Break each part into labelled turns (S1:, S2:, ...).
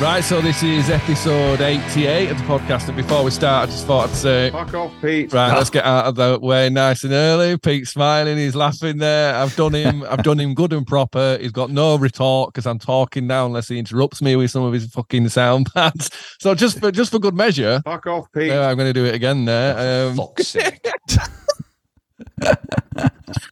S1: Right, so this is episode 88 of the podcast. And before we start, I just thought I'd say,
S2: Fuck off, Pete.
S1: right, let's get out of the way nice and early. Pete's smiling, he's laughing there. I've done him, I've done him good and proper. He's got no retort because I'm talking now unless he interrupts me with some of his fucking sound pads. So just for just for good measure,
S2: Fuck off, Pete.
S1: uh, I'm going to do it again there. Um,
S3: Fuck's sake.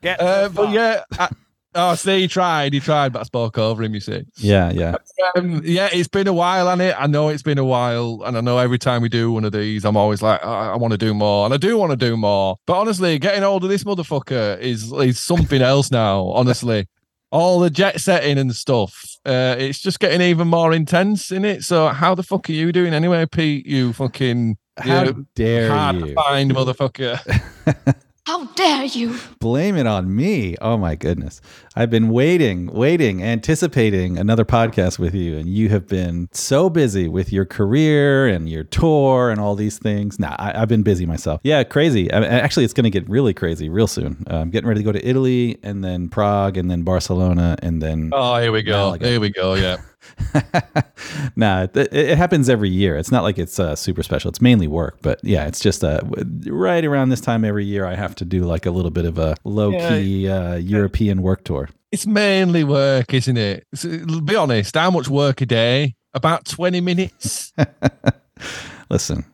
S3: Get
S1: uh,
S3: the
S1: but yeah, I, oh, see, he tried, he tried, but I spoke over him. You see.
S4: Yeah, yeah.
S1: Um, yeah, it's been a while, and it. I know it's been a while, and I know every time we do one of these, I'm always like, I, I want to do more, and I do want to do more. But honestly, getting hold of this motherfucker is is something else now. Honestly, all the jet setting and stuff, uh, it's just getting even more intense in it. So, how the fuck are you doing anyway, Pete? You fucking
S4: How
S1: you
S4: dare
S1: hard to
S4: you
S1: find motherfucker.
S5: How dare you?
S4: blame it on me? Oh my goodness. I've been waiting, waiting, anticipating another podcast with you, and you have been so busy with your career and your tour and all these things. Nah, I, I've been busy myself. Yeah, crazy. I, actually, it's going to get really crazy real soon. Uh, I'm getting ready to go to Italy and then Prague and then Barcelona and then.
S1: oh, here we go.
S4: Malaga.
S1: Here we go. Yeah.
S4: nah, it, it happens every year. It's not like it's uh, super special. It's mainly work, but yeah, it's just uh, right around this time every year. I have to do like a little bit of a low key uh, European work tour.
S1: It's mainly work, isn't it? So, be honest, how much work a day? About 20 minutes.
S4: Listen,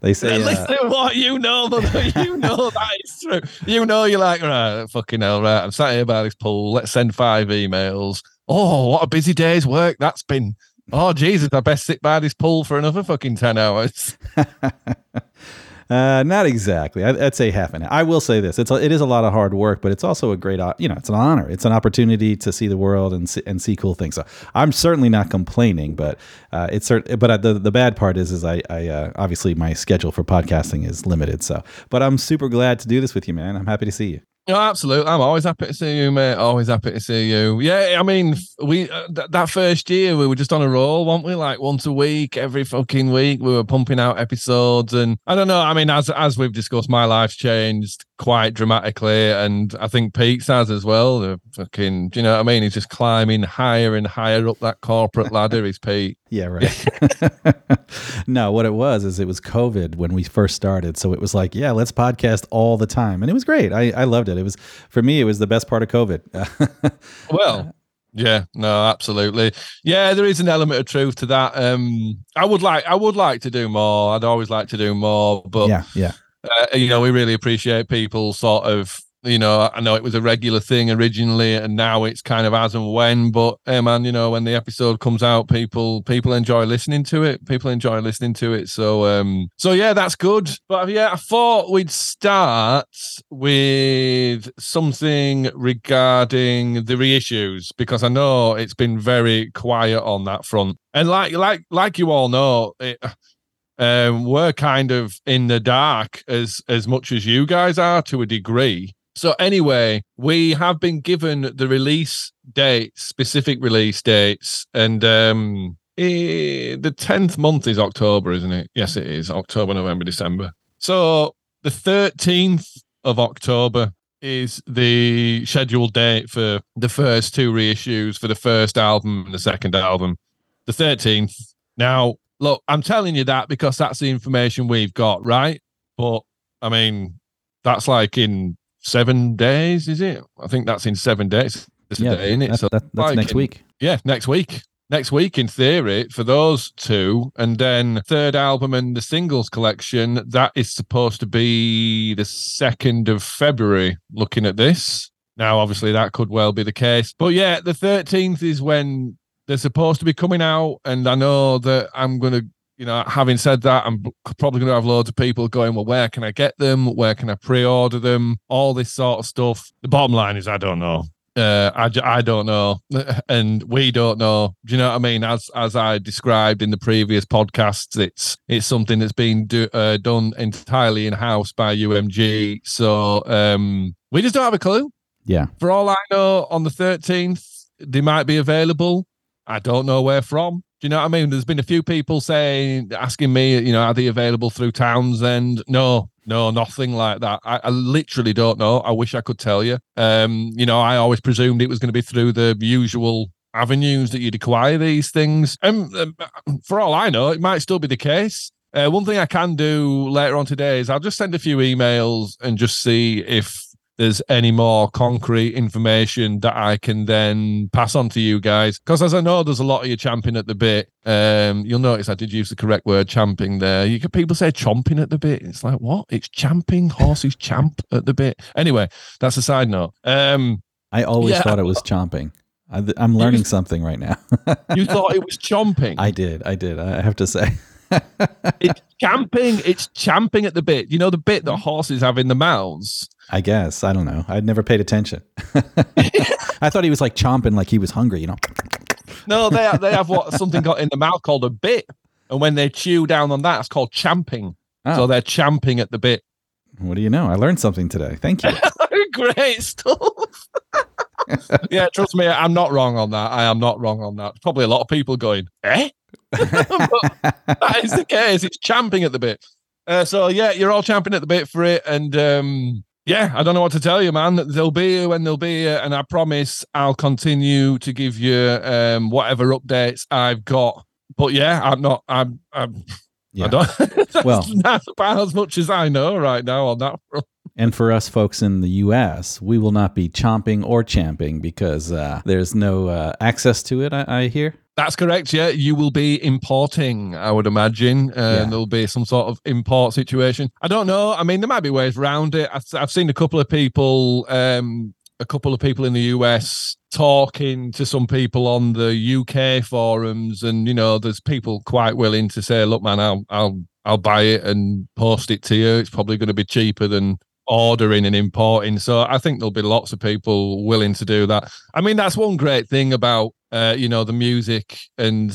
S4: they say uh,
S1: Listen to what you know, brother. You know that is true. You know you're like, right, fucking hell, right. I'm sat here by this pool. Let's send five emails. Oh, what a busy day's work that's been. Oh, Jesus, I best sit by this pool for another fucking 10 hours.
S4: uh, not exactly. I, I'd say half an hour. I will say this: it's a, it is a lot of hard work, but it's also a great, you know, it's an honor. It's an opportunity to see the world and see, and see cool things. So I'm certainly not complaining, but uh, it's cert- but uh, the the bad part is is I, I uh, obviously my schedule for podcasting is limited. So, but I'm super glad to do this with you, man. I'm happy to see you.
S1: No, absolutely. I'm always happy to see you, mate. Always happy to see you. Yeah, I mean, we uh, th- that first year we were just on a roll, weren't we? Like once a week, every fucking week, we were pumping out episodes, and I don't know. I mean, as as we've discussed, my life's changed quite dramatically, and I think Pete's has as well. The fucking, do you know what I mean? He's just climbing higher and higher up that corporate ladder. Is Pete?
S4: Yeah, right. no, what it was is it was COVID when we first started. So it was like, yeah, let's podcast all the time. And it was great. I, I loved it. It was, for me, it was the best part of COVID.
S1: Well, yeah, no, absolutely. Yeah, there is an element of truth to that. Um, I would like, I would like to do more. I'd always like to do more, but
S4: yeah, yeah.
S1: Uh, you know, we really appreciate people sort of, you know, I know it was a regular thing originally, and now it's kind of as and when. But hey, man, you know, when the episode comes out, people people enjoy listening to it. People enjoy listening to it. So, um, so yeah, that's good. But yeah, I thought we'd start with something regarding the reissues because I know it's been very quiet on that front, and like like like you all know, it um, we're kind of in the dark as as much as you guys are to a degree. So anyway, we have been given the release dates, specific release dates, and um, eh, the tenth month is October, isn't it? Yes, it is October, November, December. So the thirteenth of October is the scheduled date for the first two reissues for the first album and the second album. The thirteenth. Now, look, I'm telling you that because that's the information we've got, right? But I mean, that's like in seven days, is it? I think that's in seven days. It's a
S4: Yeah,
S1: day, innit?
S4: that-
S1: So
S4: that- that's
S1: like
S4: next
S1: in-
S4: week.
S1: Yeah, next week. Next week, in theory, for those two, and then third album and the singles collection, that is supposed to be the second of February. Looking at this now, obviously that could well be the case, but yeah, the thirteenth is when they're supposed to be coming out, and I know that I'm gonna you know, having said that, I'm probably going to have loads of people going, well, where can I get them? Where can I pre-order them? All this sort of stuff. The bottom line is, I don't know. Uh, I, I don't know, and we don't know. Do you know what I mean? As as I described in the previous podcasts, it's it's something that's been do, uh, done entirely in house by UMG. So um, we just don't have a clue.
S4: Yeah.
S1: For all I know, on the 13th, they might be available. I don't know where from. Do you know what I mean? There's been a few people saying, asking me, you know, are they available through Townsend? No, no, nothing like that. I, I literally don't know. I wish I could tell you. Um, you know, I always presumed it was going to be through the usual avenues that you'd acquire these things. And um, for all I know, it might still be the case. Uh, one thing I can do later on today is I'll just send a few emails and just see if there's any more concrete information that I can then pass on to you guys. Because as I know, there's a lot of you champing at the bit. Um, you'll notice I did use the correct word, champing. There, you can people say chomping at the bit. It's like what? It's champing. Horses champ at the bit. Anyway, that's a side note. Um,
S4: I always yeah. thought it was chomping. I, am learning something right now.
S1: you thought it was chomping?
S4: I did. I did. I have to say.
S1: it's champing. It's champing at the bit. You know the bit that horses have in the mouths.
S4: I guess I don't know. I'd never paid attention. I thought he was like chomping, like he was hungry. You know.
S1: no, they they have what something got in the mouth called a bit, and when they chew down on that, it's called champing. Oh. So they're champing at the bit.
S4: What do you know? I learned something today. Thank you.
S1: Great stuff. yeah, trust me, I'm not wrong on that. I am not wrong on that. Probably a lot of people going, eh? that is the case. It's champing at the bit. Uh, so yeah, you're all champing at the bit for it, and um, yeah, I don't know what to tell you, man. They'll be here when they'll be here, and I promise I'll continue to give you um, whatever updates I've got. But yeah, I'm not. I'm. I'm yeah. I don't. that's, well, that's about as much as I know right now on that front.
S4: And for us folks in the US, we will not be chomping or champing because uh, there's no uh, access to it, I, I hear.
S1: That's correct. Yeah, you will be importing, I would imagine. Uh, yeah. There'll be some sort of import situation. I don't know. I mean, there might be ways around it. I've, I've seen a couple of people, um, a couple of people in the US talking to some people on the UK forums, and you know, there's people quite willing to say, "Look, man, I'll, I'll, I'll buy it and post it to you. It's probably going to be cheaper than ordering and importing. So I think there'll be lots of people willing to do that. I mean, that's one great thing about uh, you know the music and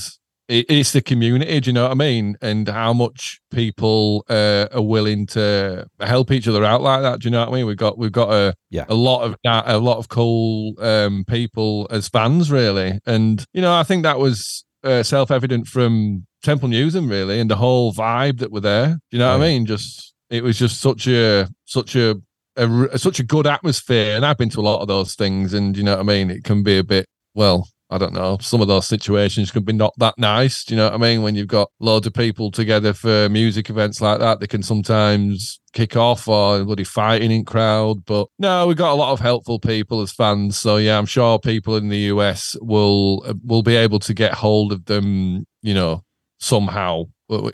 S1: it's the community. Do you know what I mean? And how much people uh, are willing to help each other out like that. Do you know what I mean? We've got we've got a yeah. a lot of a lot of cool um, people as fans, really. And you know, I think that was uh, self evident from Temple Newsam, really, and the whole vibe that were there. Do you know what I mean? Just it was just such a such a, a, such a good atmosphere, and I've been to a lot of those things, and you know what I mean. It can be a bit well. I don't know. Some of those situations can be not that nice. Do you know what I mean? When you've got loads of people together for music events like that, they can sometimes kick off or bloody fighting in crowd. But no, we've got a lot of helpful people as fans. So yeah, I'm sure people in the US will will be able to get hold of them, you know, somehow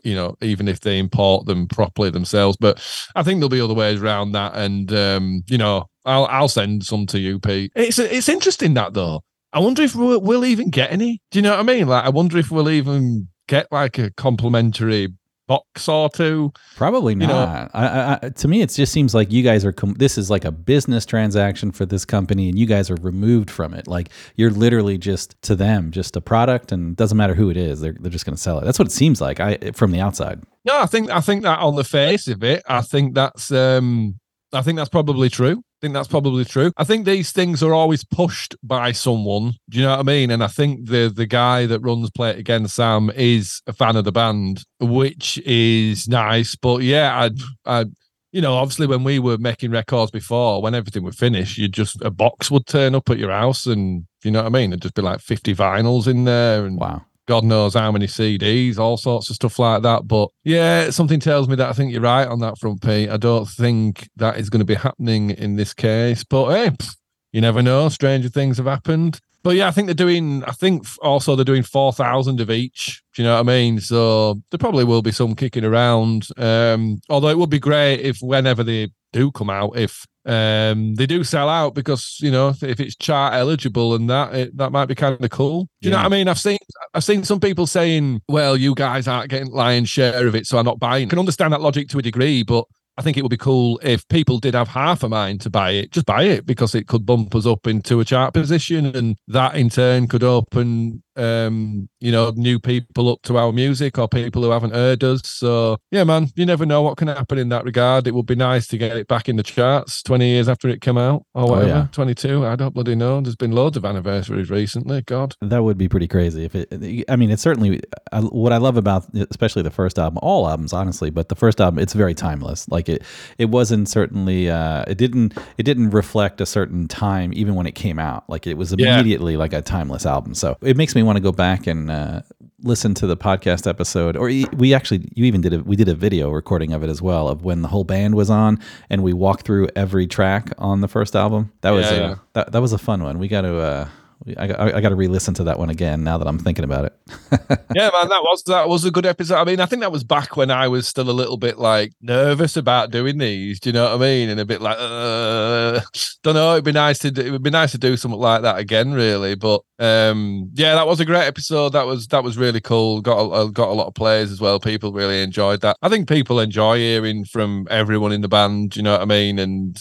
S1: you know, even if they import them properly themselves. But I think there'll be other ways around that. And um, you know, I'll I'll send some to you, Pete. It's it's interesting that though. I wonder if we'll, we'll even get any. Do you know what I mean? Like, I wonder if we'll even get like a complimentary box or two.
S4: Probably not. know? I, I, to me, it just seems like you guys are. Com- this is like a business transaction for this company, and you guys are removed from it. Like you're literally just to them, just a product, and it doesn't matter who it is. They're they're just going to sell it. That's what it seems like. I from the outside.
S1: No, I think I think that on the face of it, I think that's um I think that's probably true I think that's probably true. I think these things are always pushed by someone. Do you know what I mean? And I think the the guy that runs Play It Again, Sam, is a fan of the band, which is nice. But yeah, I'd, i you know, obviously when we were making records before, when everything would finish, you just a box would turn up at your house, and you know what I mean? It'd just be like fifty vinyls in there, and
S4: wow.
S1: God knows how many CDs, all sorts of stuff like that. But yeah, something tells me that I think you're right on that front, Pete. I don't think that is going to be happening in this case. But hey, you never know. Stranger things have happened. But yeah, I think they're doing. I think also they're doing four thousand of each. Do you know what I mean? So there probably will be some kicking around. Um, although it would be great if whenever they do come out, if um, they do sell out because you know if, if it's chart eligible and that it, that might be kind of cool. Do you yeah. know what I mean? I've seen I've seen some people saying, "Well, you guys aren't getting lion's share of it, so I'm not buying." I can understand that logic to a degree, but I think it would be cool if people did have half a mind to buy it, just buy it because it could bump us up into a chart position, and that in turn could open um, you know, new people up to our music or people who haven't heard us. So yeah, man, you never know what can happen in that regard. It would be nice to get it back in the charts 20 years after it came out or whatever.
S4: Oh, yeah.
S1: 22. I don't bloody know. There's been loads of anniversaries recently. God.
S4: That would be pretty crazy if it. I mean, it's certainly I, what I love about, especially the first album, all albums, honestly. But the first album, it's very timeless. Like it, it wasn't certainly. Uh, it didn't. It didn't reflect a certain time, even when it came out. Like it was
S1: Yeah.
S4: immediately like a timeless album. So it makes me want to go back and uh, listen to the podcast episode. Or we actually, you even did a we did a video recording of it as well of when the whole band was on, and we walked through every track on the first album. That was
S1: Yeah,
S4: uh,
S1: yeah.
S4: that that was a fun one. We got to. Uh, I, I, I got to re-listen to that one again now that I'm thinking about it.
S1: yeah, man, that was that was a good episode. I mean, I think that was back when I was still a little bit like nervous about doing these. Do you know what I mean? And a bit like, uh, don't know. It'd be nice to do, it would be nice to do something like that again, really. But um, yeah, that was a great episode. That was that was really cool. Got a, got a lot of plays as well. People really enjoyed that. I think people enjoy hearing from everyone in the band. Do you know what I mean? And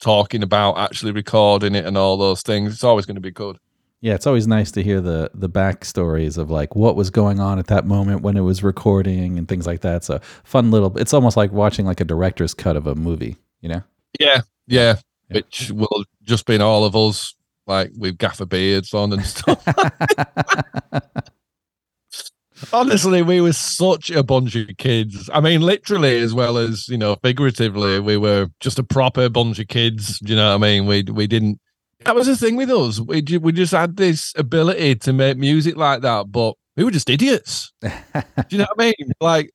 S1: talking about actually recording it and all those things. It's always going to be good.
S4: Yeah, it's always nice to hear the the backstories of like what was going on at that moment when it was recording and things like that. So fun little. It's almost like watching like a director's cut of a movie. You know?
S1: Yeah, yeah,
S4: Yeah.
S1: which will just been all of us like with gaffer beards on and stuff. Honestly, we were such a bunch of kids. I mean, literally as well as you know, figuratively, we were just a proper bunch of kids. Do you know what I mean? We we didn't. That was the thing with us. We we just had this ability to make music like that, but we were just idiots. Do you know what I mean? Like,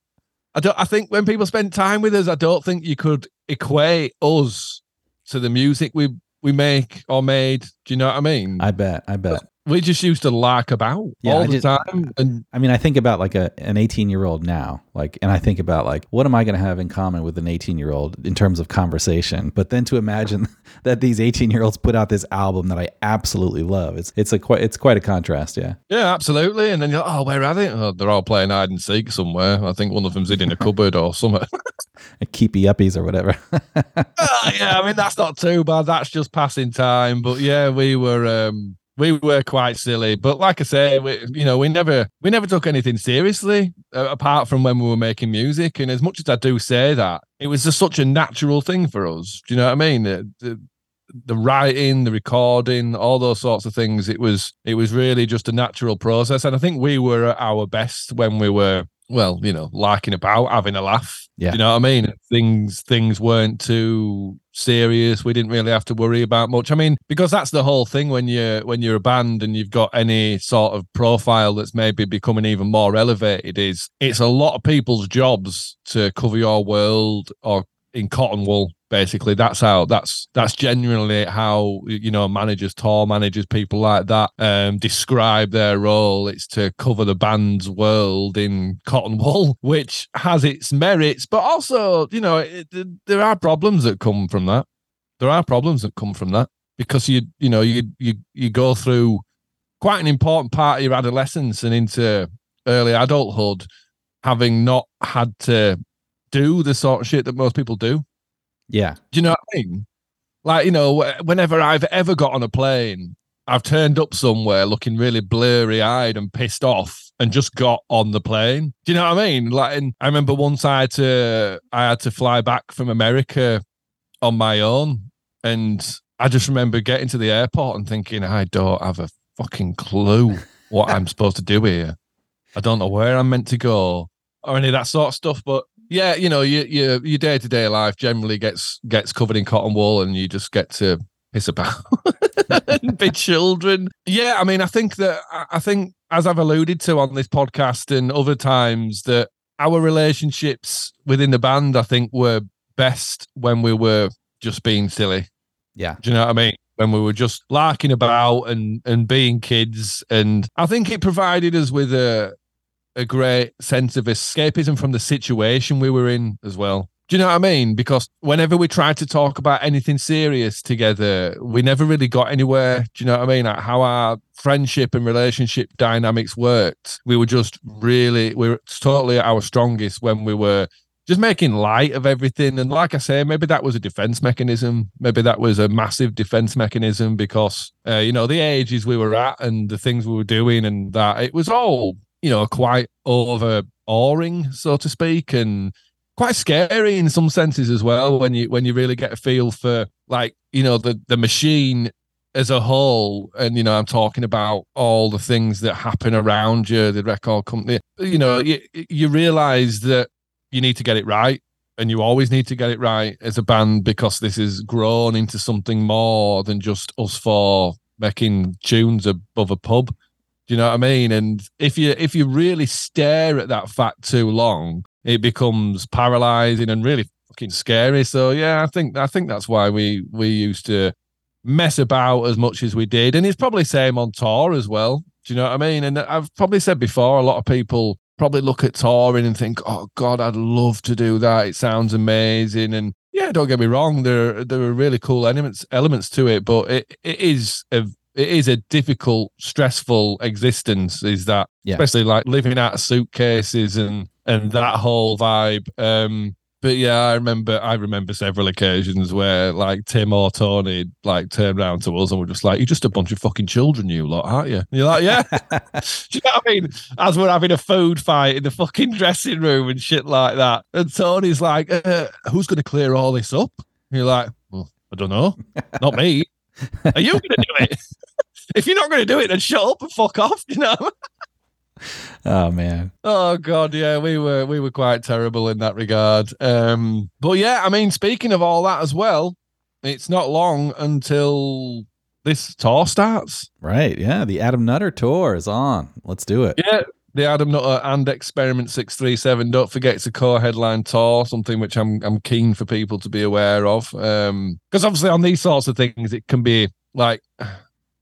S1: I don't. I think when people spend time with us, I don't think you could equate us to the music we we make or made. Do you know what I mean?
S4: I bet. I bet.
S1: We just used to lark about
S4: Yeah,
S1: all
S4: I
S1: the
S4: just-
S1: time, and
S4: I mean, I think about like a an 18 year old now, like, and I think about like, what am I going to have in common with an 18 year old in terms of conversation? But then to imagine that these 18 year olds put out this album that I absolutely love, it's it's a quite it's quite a contrast. Yeah.
S1: yeah, absolutely. And then you're like, oh, where are they? Oh, they're all playing hide and seek somewhere. I think one of them's in a cupboard or something.
S4: Keepy uppies or whatever.
S1: Ah, yeah, I mean that's not too bad. That's just passing time. But yeah, we were um we were quite silly. But like I say, we, you know, we never we never took anything seriously uh, apart from when we were making music. And as much as I do say that, it was just such a natural thing for us. Do you know what I mean? The, the, the writing, the recording, all those sorts of things. It was it was really just a natural process. And I think we were at our best when we were well, you know, larking about, having a laugh.
S4: Yeah.
S1: You know what I mean? Things things weren't too serious. We didn't really have to worry about much. I mean, because that's the whole thing when you're when you're a band and you've got any sort of profile that's maybe becoming even more elevated, is it's a lot of people's jobs to cover your world or in cotton wool basically. That's how that's that's genuinely how you know managers tour managers people like that um describe their role. It's to cover the band's world in cotton wool which has its merits but also you know it- there are problems that come from that. There are problems that come from that because you you know you you you go through quite an important part of your adolescence and into early adulthood having not had to do the sort of shit that most people do
S4: yeah.
S1: do you know what I mean? Like, you know, whenever I've ever got on a plane, I've turned up somewhere looking really blurry eyed and pissed off and just got on the plane. Do you know what I mean? Like, and I remember once I had to, I had to fly back from America on my own. And I just remember getting to the airport and thinking, I don't have a fucking clue what I'm supposed to do here. I don't know where I'm meant to go or any of that sort of stuff. But yeah, you know, your your your day to day life generally gets gets covered in cotton wool, and you just get to piss about and be children. Yeah, I mean, I think that I I think as I've alluded to on this podcast and other times that our relationships within the band, I think, were best when we were just being silly.
S4: Yeah.
S1: Do you know what I mean? When we were just larking about and and being kids, and I think it provided us with a a great sense of escapism from the situation we were in as well. Do you know what I mean? Because whenever we tried to talk about anything serious together, we never really got anywhere. Do you know what I mean? Like how our friendship and relationship dynamics worked. We were just really, we were totally at our strongest when we were just making light of everything. And like I say, maybe that was a defense mechanism. Maybe that was a massive defense mechanism because, uh, you know, the ages we were at and the things we were doing and that it was all, you know, quite overawing, so to speak, and quite scary in some senses as well when you when you really get a feel for like you know the the machine as a whole, and you know, I'm talking about all the things that happen around you, the record company. You know, you, you realize that you need to get it right, and you always need to get it right as a band because this has grown into something more than just us four making tunes above a pub. Do you know what I mean? And if you if you really stare at that fact too long, it becomes paralyzing and really fucking scary. So yeah, I think I think that's why we we used to mess about as much as we did. And it's probably same on tour as well. Do you know what I mean? And I've probably said before, a lot of people probably look at touring and think, "Oh God, I'd love to do that. It sounds amazing." And yeah, don't get me wrong, there there are really cool elements elements to it, but it, it is a it is a difficult, stressful existence. Is that yeah. especially like living out of suitcases and and that whole vibe. Um, but yeah, I remember I remember several occasions where like Tim or Tony like turned around to us and were just like, You're just a bunch of fucking children, you lot, aren't you? And you're like, Yeah. Do you know what I mean? As we're having a food fight in the fucking dressing room and shit like that. And Tony's like, uh, who's gonna clear all this up? And you're like, Well, I don't know. Not me. Are you gonna do it? if you're not gonna do it, then shut up and fuck off, you know?
S4: oh man.
S1: Oh god, yeah, we were we were quite terrible in that regard. Um, but yeah, I mean, speaking of all that as well, it's not long until this tour starts.
S4: Right. Yeah, the Adam Nutter tour is on. Let's do it.
S1: Yeah. The Adam Nutter and Experiment Six Three Seven. Don't forget it's a co-headline tour, something which I'm I'm keen for people to be aware of. Um, because obviously on these sorts of things, it can be like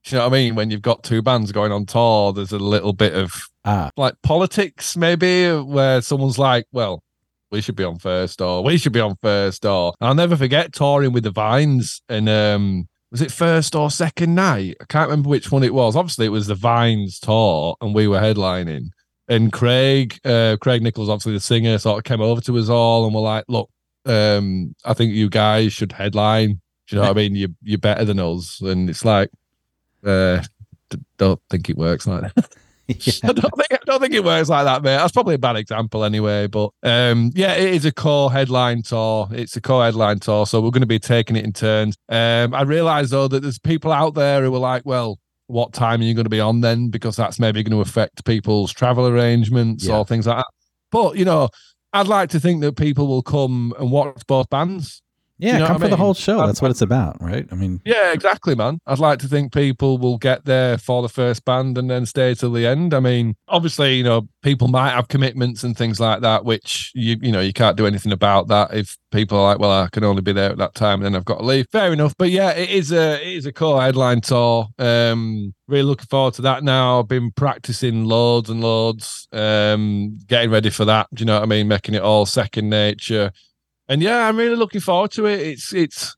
S1: do you know what I mean? When you've got two bands going on tour, there's a little bit of ah. like politics, maybe, where someone's like, well, we should be on first, or we should be on first, or I'll never forget touring with the Vines and um was it first or second night? I can't remember which one it was. Obviously, it was the Vines tour, and we were headlining. And Craig, uh, Craig Nicholls, obviously the singer, sort of came over to us all and were like, "Look, um, I think you guys should headline. Do you know what I mean? You you're better than us." And it's like, uh, don't think it works like that. yeah. I don't think I don't think it works like that, mate. That's probably a bad example anyway. But um, yeah, it is a co-headline tour. It's a co-headline tour, so we're going to be taking it in turns. Um, I realise though that there's people out there who are like, well, what time are you going to be on then? Because that's maybe going to affect people's travel arrangements yeah. or things like that. But you know, I'd like to think that people will come and watch both bands.
S4: Yeah, you know come for mean? the whole show. That's what it's about, right? I mean,
S1: yeah, exactly, man. I'd like to think people will get there for the first band and then stay till the end. I mean, obviously, you know, people might have commitments and things like that, which you you know you can't do anything about that. If people are like, well, I can only be there at that time, and then I've got to leave. Fair enough. But yeah, it is a it is a co-headline tour. Um, really looking forward to that now. I've been practicing loads and loads, um, getting ready for that. Do you know what I mean? Making it all second nature and yeah, I'm really looking forward to it. It's it's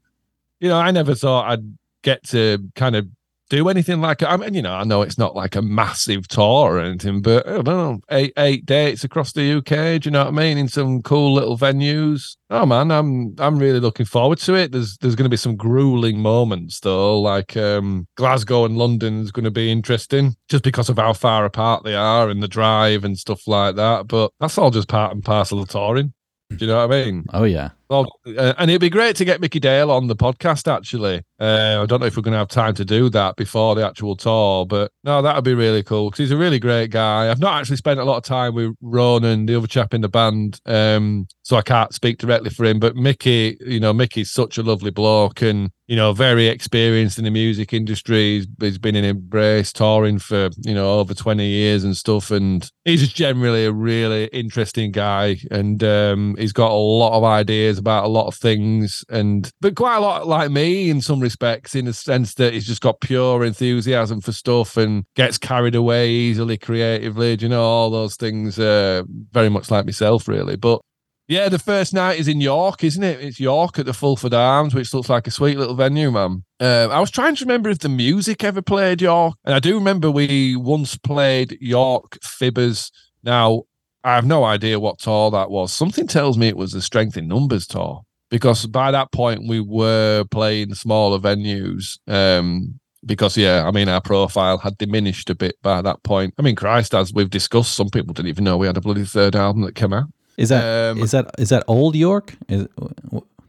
S1: you know, I never thought I'd get to kind of do anything like I mean, you know, I know it's not like a massive tour or anything, but I don't know, eight eight dates across the UK. Do you know what I mean? In some cool little venues. Oh man, I'm I'm really looking forward to it. There's there's going to be some grueling moments though, like um, Glasgow and London is going to be interesting just because of how far apart they are and the drive and stuff like that. But that's all just part and parcel of touring. Do you know what I mean?
S4: Oh yeah.
S1: Well, uh, and it'd be great to get Mickey Dale on the podcast. Actually, uh, I don't know if we're going to have time to do that before the actual tour, but no, that would be really cool because he's a really great guy. I've not actually spent a lot of time with Ronan, the other chap in the band, um, so I can't speak directly for him. But Mickey, you know, Mickey's such a lovely bloke and you know very experienced in the music industry. He's, he's been in Embrace touring for you know over twenty years and stuff, and he's just generally a really interesting guy, and um, he's got a lot of ideas about a lot of things, and but quite a lot like me in some respects, in the sense that he's just got pure enthusiasm for stuff and gets carried away easily creatively. you know all those things? Uh, very much like myself, really. But yeah, the first night is in York, isn't it? It's York at the Fulford Arms, which looks like a sweet little venue, man. Uh, I was trying to remember if the music ever played York, and I do remember we once played York Fibbers. Now, I have no idea what tour that was. Something tells me it was the Strength in Numbers tour because by that point we were playing smaller venues. Um, because yeah, I mean our profile had diminished a bit by that point. I mean, Christ, as we've discussed, some people didn't even know we had a bloody third album that came out.
S4: Is that um, is that is that old York? Is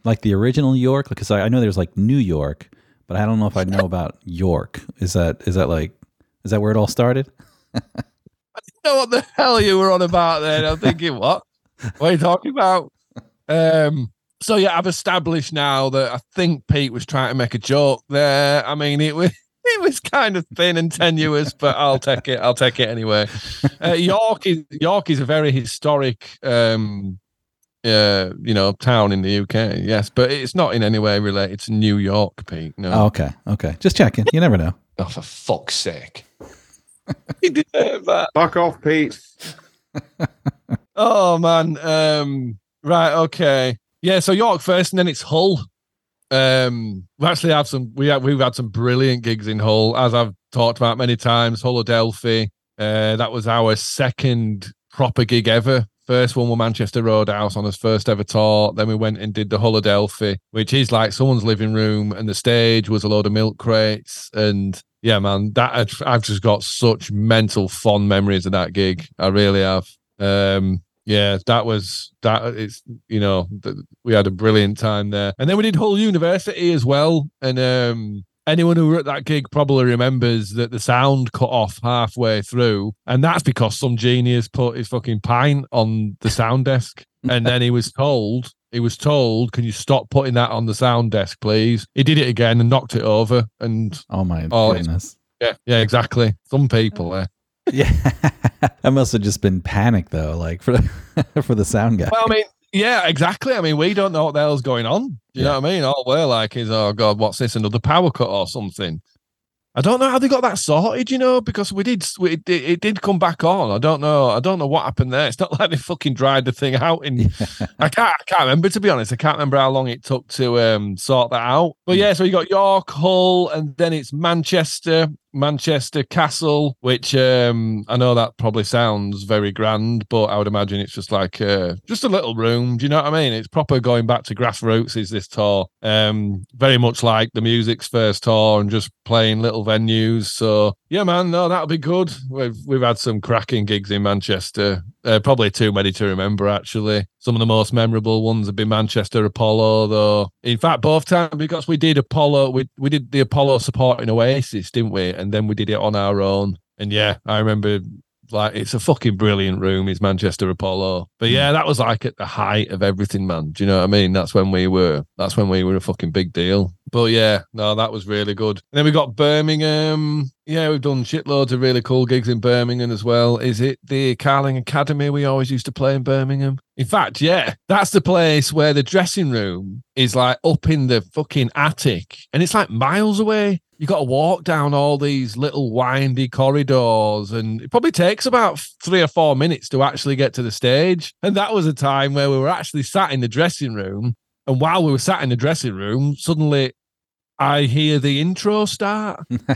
S4: like the original York? Because I, I know there's like New York, but I don't know if I know about York. Is that is that like is that where it all started?
S1: I don't know what the hell you were on about then. I'm thinking, what? What are you talking about? Um, so yeah, I've established now that I think Pete was trying to make a joke there. I mean, it was it was kind of thin and tenuous, but I'll take it. I'll take it anyway. Uh, York is York is a very historic, um, uh, you know, town in the UK. Yes, but it's not in any way related to New York, Pete. No.
S4: Oh, okay, okay. Just checking. You never know.
S1: oh, for fuck's sake!
S2: he deserved that. Fuck off, Pete.
S1: oh man. Um, right. Okay. Yeah, so York first, and then it's Hull. Um, we actually have some. We have, we've had some brilliant gigs in Hull, as I've talked about many times. Hull Adelphi. Uh, that was our second proper gig ever. First one was Manchester Roadhouse on his first ever tour. Then we went and did the Hull Adelphi, which is like someone's living room, and the stage was a load of milk crates. And yeah, man, that I've just got such mental fond memories of that gig. I really have. Um, yeah, that was that. It's you know we had a brilliant time there, and then we did Hull University as well. And um, anyone who were at that gig probably remembers that the sound cut off halfway through, and that's because some genius put his fucking pint on the sound desk, and then he was told he was told, "Can you stop putting that on the sound desk, please?" He did it again and knocked it over, and
S4: oh my oh, goodness,
S1: yeah, yeah, exactly. Some people, eh?
S4: Yeah, I must have just been panic though, like for for the sound guy.
S1: Well, I mean, yeah, exactly. I mean, we don't know what the hell's going on. You yeah. know what I mean? All we're like is, oh god, what's this? Another power cut or something? I don't know how they got that sorted, you know, because we did we, it, it, did come back on. I don't know. I don't know what happened there. It's not like they fucking dried the thing out in. I can't. I can't remember to be honest. I can't remember how long it took to um sort that out. But yeah, so you got York, Hull, and then it's Manchester, Manchester Castle, which um, I know that probably sounds very grand, but I would imagine it's just like uh, just a little room. Do you know what I mean? It's proper going back to grassroots. Is this tour um, very much like the music's first tour and just playing little venues? So yeah, man, no, that'll be good. We've we've had some cracking gigs in Manchester. Uh, probably too many to remember, actually. Some of the most memorable ones have been Manchester Apollo, though. In fact, both times because we did Apollo, we we did the Apollo supporting Oasis, didn't we? And then we did it on our own. And yeah, I remember like it's a fucking brilliant room. Is Manchester Apollo, but yeah, mm. that was like at the height of everything, man. Do you know what I mean? That's when we were. That's when we were a fucking big deal. But yeah, no, that was really good. And then we got Birmingham. Yeah, we've done shitloads of really cool gigs in Birmingham as well. Is it the Carling Academy we always used to play in Birmingham? In fact, yeah, that's the place where the dressing room is like up in the fucking attic and it's like miles away you got to walk down all these little windy corridors and it probably takes about three or four minutes to actually get to the stage and that was a time where we were actually sat in the dressing room and while we were sat in the dressing room suddenly i hear the intro start and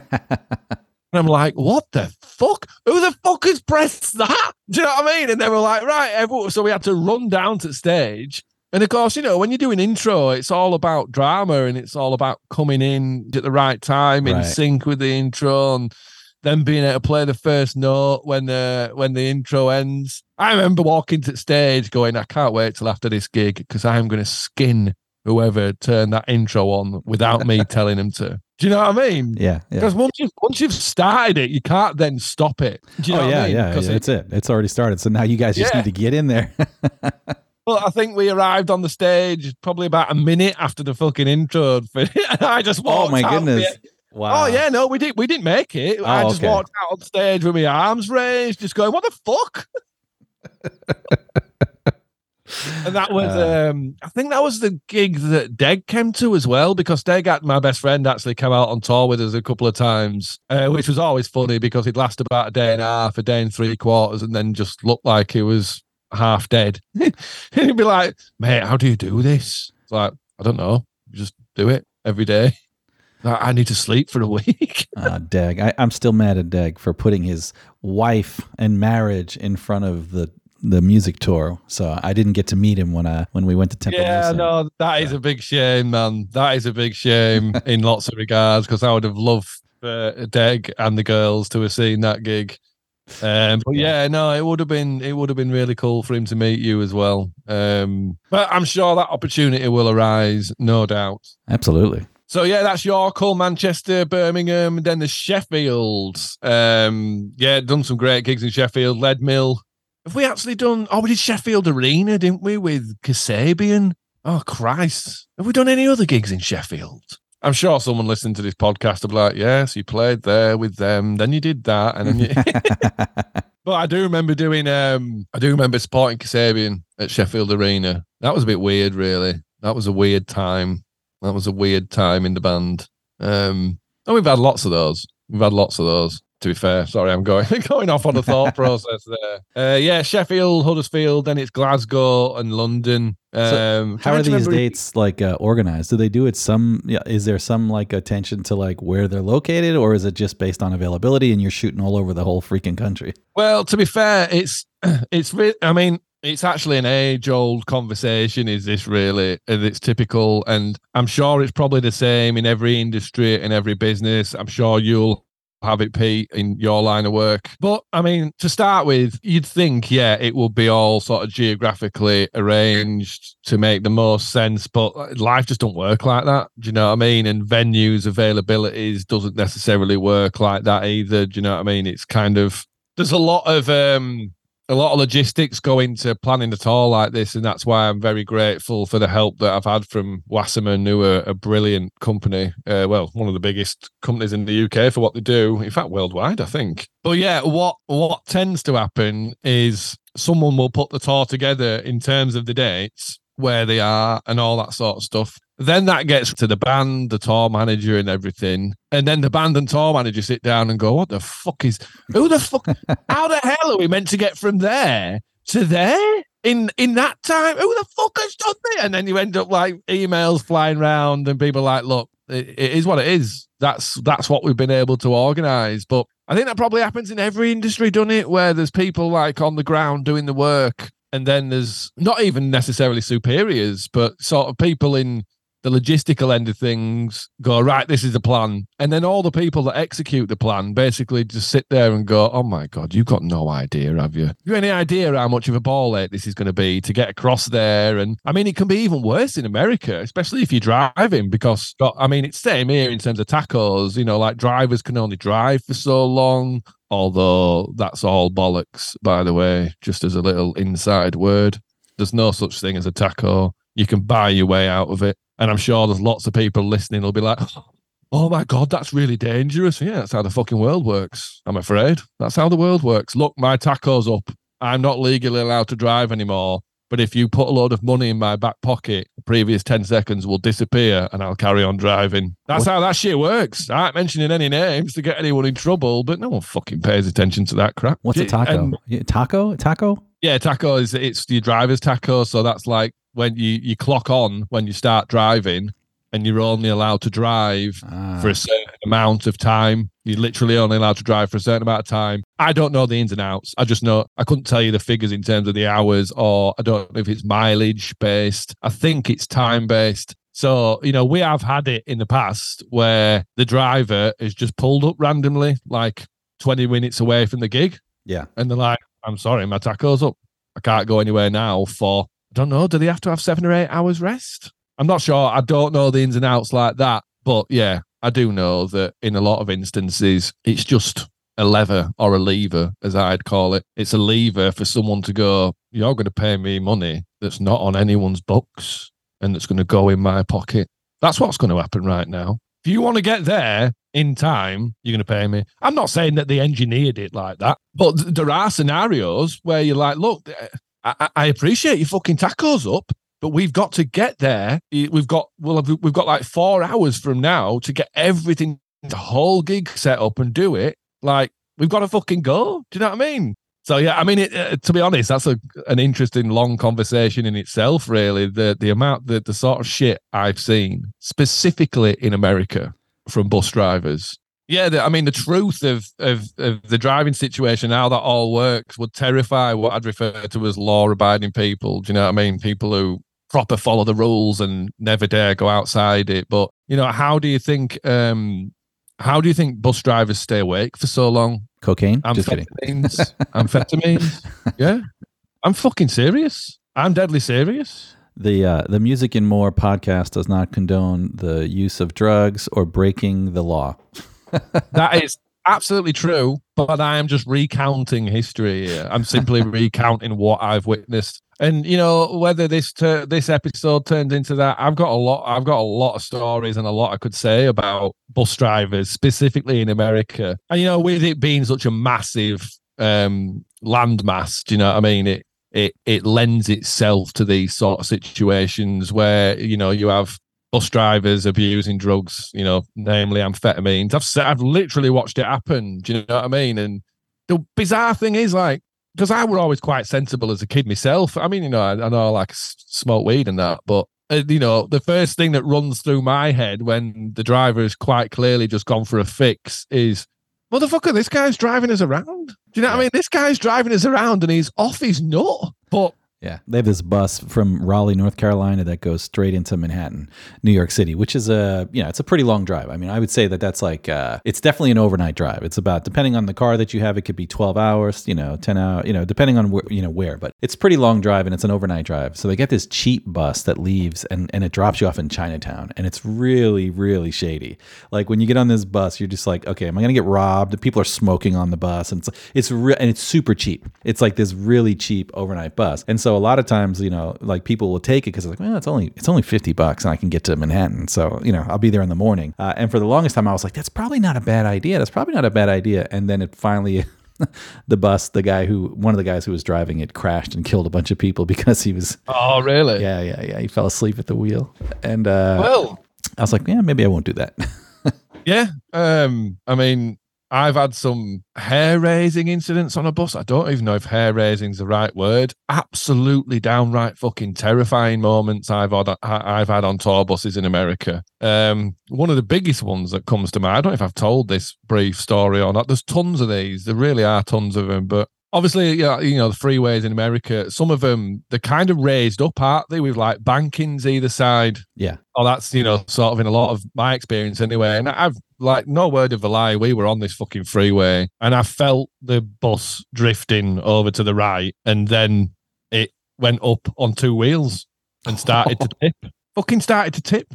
S1: i'm like what the fuck who the fuck has pressed that do you know what i mean and they were like right everyone. so we had to run down to the stage and of course, you know, when you do an intro, it's all about drama and it's all about coming in at the right time in right. sync with the intro and then being able to play the first note when the when the intro ends. I remember walking to the stage going, I can't wait till after this gig because I am going to skin whoever turned that intro on without me telling him to. Do you know what I mean?
S4: Yeah.
S1: Because once you've once you've started it, you can't then stop it. Do you oh, know
S4: oh yeah,
S1: I mean?
S4: yeah, yeah. That's it. It's already started. So now you guys just yeah. need to get in there.
S1: Well, I think we arrived on the stage probably about a minute after the fucking intro. and I just oh walked.
S4: Oh my goodness!
S1: Wow. Oh yeah, no, we did. We didn't make it. Oh, I just okay. walked out on stage with my arms raised, just going, "What the fuck." And that was, uh, um, I think that was the gig that Deg came to as well, because Deg, my best friend, actually came out on tour with us a couple of times, uh, which was always funny because he'd last about a day and a half, a day and three quarters, and then just looked like he was half dead. and he'd be like, mate, how do you do this? It's like, I don't know. You just do it every day. I need to sleep for a week.
S4: uh, Deg. I, am still mad at Deg for putting his wife and marriage in front of the the music tour, so I didn't get to meet him when I when we went to Temple.
S1: Yeah, no, that is a big shame, man. That is a big shame in lots of regards because I would have loved uh, Deg and the girls to have seen that gig. Um, but yeah, no, it would have been it would have been really cool for him to meet you as well. Um, but I'm sure that opportunity will arise, no doubt.
S4: Absolutely.
S1: So yeah, that's York, Hull, Manchester, Birmingham, and then the Sheffield. Um, yeah, done some great gigs in Sheffield, Leadmill. Have we actually done? Oh, we did Sheffield Arena, didn't we, with Kasabian? Oh Christ, have we done any other gigs in Sheffield? I'm sure someone listening to this podcast will be like, "Yes, you played there with them, then you did that, and then you." but I do remember doing. Um, I do remember supporting Kasabian at Sheffield Arena. That was a bit weird, really. That was a weird time. That was a weird time in the band. Um, and we've had lots of those. We've had lots of those. To be fair, sorry, I'm going going off on a thought process there. Uh, yeah, Sheffield, Huddersfield, then it's Glasgow and London.
S4: So
S1: Um,
S4: how are these dates like uh, organized? Do they do it some? Yeah, is there some like attention to like where they're located, or is it just based on availability and you're shooting all over the whole freaking country?
S1: Well, to be fair, it's it's. I mean, it's actually an age-old conversation. Is this really? And it's typical, and I'm sure it's probably the same in every industry in every business. I'm sure you'll have it, Pete, in your line of work. But I mean, to start with, you'd think, yeah, it would be all sort of geographically arranged to make the most sense, but life just don't work like that. Do you know what I mean? And venues availabilities doesn't necessarily work like that either. Do you know what I mean? It's kind of there's a lot of um a lot of logistics go into planning a tour like this, and that's why I'm very grateful for the help that I've had from Wasserman, who are a brilliant company. Uh, well, one of the biggest companies in the UK for what they do. In fact, worldwide, I think. But yeah, what what tends to happen is someone will put the tour together in terms of the dates where they are and all that sort of stuff. Then that gets to the band, the tour manager, and everything. And then the band and tour manager sit down and go, What the fuck is who the fuck how the hell are we meant to get from there to there? In in that time, who the fuck has done this? And then you end up like emails flying around and people like, look, it, it is what it is. That's that's what we've been able to organize. But I think that probably happens in every industry, doesn't it? Where there's people like on the ground doing the work, and then there's not even necessarily superiors, but sort of people in the logistical end of things go right this is the plan. And then all the people that execute the plan basically just sit there and go oh my god you've got no idea have you? You any idea how much of a ball ache this is going to be to get across there? And i mean it can be even worse in america especially if you're driving because i mean it's same here in terms of tachos you know like drivers can only drive for so long although that's all bollocks by the way just as a little inside word. There's no such thing as a tacho you can buy your way out of it and I'm sure there's lots of people listening who'll be like, oh my God, that's really dangerous. Yeah, that's how the fucking world works. I'm afraid. That's how the world works. Look, my tacho's up. I'm not legally allowed to drive anymore. But if you put a load of money in my back pocket, the previous 10 seconds will disappear and I'll carry on driving. That's how that shit works. I ain't mentioning any names to get anyone in trouble, but no one fucking pays attention to that crap.
S4: What's a tacho?
S1: And-
S4: tacho? Tacho?
S1: yeah, tacho is it's your driver's tacho. So that's like when you you clock on when you start driving, and you're only allowed to drive
S4: Ah.
S1: for a certain amount of time. You're literally only allowed to drive for a certain amount of time. I don't know the ins and outs. I just know I couldn't tell you the figures in terms of the hours, or I don't know if it's mileage based. I think it's time based. So, you know, we have had it in the past where the driver is just pulled up randomly, like 20 minutes away from the gig
S4: yeah.
S1: and they're like, I'm sorry, my tacho's up. I can't go anywhere now for, don't know, do they have to have seven or eight hours rest? I'm not sure. I don't know the ins and outs like that. But yeah, I do know that in a lot of instances, it's just a lever or a lever, as I'd call it. It's a lever for someone to go, you're going to pay me money that's not on anyone's books and that's going to go in my pocket. That's what's going to happen right now. If you want to get there in time, you're going to pay me. I'm not saying that they engineered it like that, but th- there are scenarios where you're like, look, I, I- appreciate your fucking tachos up, but we've got to get there. We've got well, we've got like four hours from now to get everything, the whole gig set up and do it. Like we've got to fucking go. Do you know what I mean? So yeah, I mean, it, uh, to be honest, that's a an interesting long conversation in itself. Really, the the amount, the the sort of shit I've seen specifically in America from bus drivers Yeah, the, I mean, the truth of, of of the driving situation, how that all works, would terrify what I'd refer to as law-abiding people. Do you know what I mean? People who proper follow the rules and never dare go outside it. But you know, how do you think? um How do you think bus drivers stay awake for so long?
S4: Cocaine? Just kidding.
S1: Amphetamines. amphetamines. Yeah, I'm fucking serious. I'm deadly serious.
S4: The uh, the Music and More podcast does not condone the use of drugs or breaking the law.
S1: that is absolutely true, but I am just recounting history. Here. I'm simply recounting what I've witnessed. And you know whether this ter- this episode turns into that, I've got a lot. I've got a lot of stories and a lot I could say about bus drivers, specifically in America. And you know, with it being such a massive um, landmass, do you know what I mean? It it it lends itself to these sort of situations where you know you have bus drivers abusing drugs, you know, namely amphetamines. I've I've literally watched it happen. Do you know what I mean? And the bizarre thing is, like, because I were always quite sensible as a kid myself. I mean, you know, I, I know I like smoke weed and that, but uh, you know, the first thing that runs through my head when the driver has quite clearly just gone for a fix is, motherfucker, this guy's driving us around. Do you know what I mean? This guy's driving us around and he's off his nut. But
S4: yeah, they have this bus from Raleigh, North Carolina that goes straight into Manhattan, New York City, which is a you know it's a pretty long drive. I mean, I would say that that's like uh, it's definitely an overnight drive. It's about depending on the car that you have, it could be twelve hours, you know, ten hours, you know, depending on where you know where. But it's pretty long drive and it's an overnight drive. So they get this cheap bus that leaves and and it drops you off in Chinatown, and it's really really shady. Like when you get on this bus, you're just like, okay, am I gonna get robbed? People are smoking on the bus, and it's it's re- and it's super cheap. It's like this really cheap overnight bus, and so a lot of times, you know, like people will take it because it's like, well, it's only it's only fifty bucks and I can get to Manhattan, so you know, I'll be there in the morning. Uh, and for the longest time, I was like, that's probably not a bad idea. That's probably not a bad idea. And then it finally. the bus, the guy who, one of the guys who was driving it, crashed and killed a bunch of people because he was.
S1: Oh, really?
S4: Yeah, yeah, yeah. He fell asleep at the wheel, and uh,
S1: well,
S4: I was like, yeah, maybe I won't do that.
S1: yeah, um, I mean, I've had some hair raising incidents on a bus. I don't even know if hair raising is the right word. Absolutely downright fucking terrifying moments I've had, I've had on tour buses in America. Um, one of the biggest ones that comes to mind, I don't know if I've told this brief story or not. There's tons of these. There really are tons of them. But obviously, yeah, you know, the freeways in America, some of them, they're kind of raised up, aren't they, with like bankings either side.
S4: Yeah.
S1: Oh, that's, you know, sort of in a lot of my experience anyway. And I've like no word of a lie, we were on this fucking freeway and I felt the bus drifting over to the right and then it went up on two wheels and started to tip. Fucking started to tip.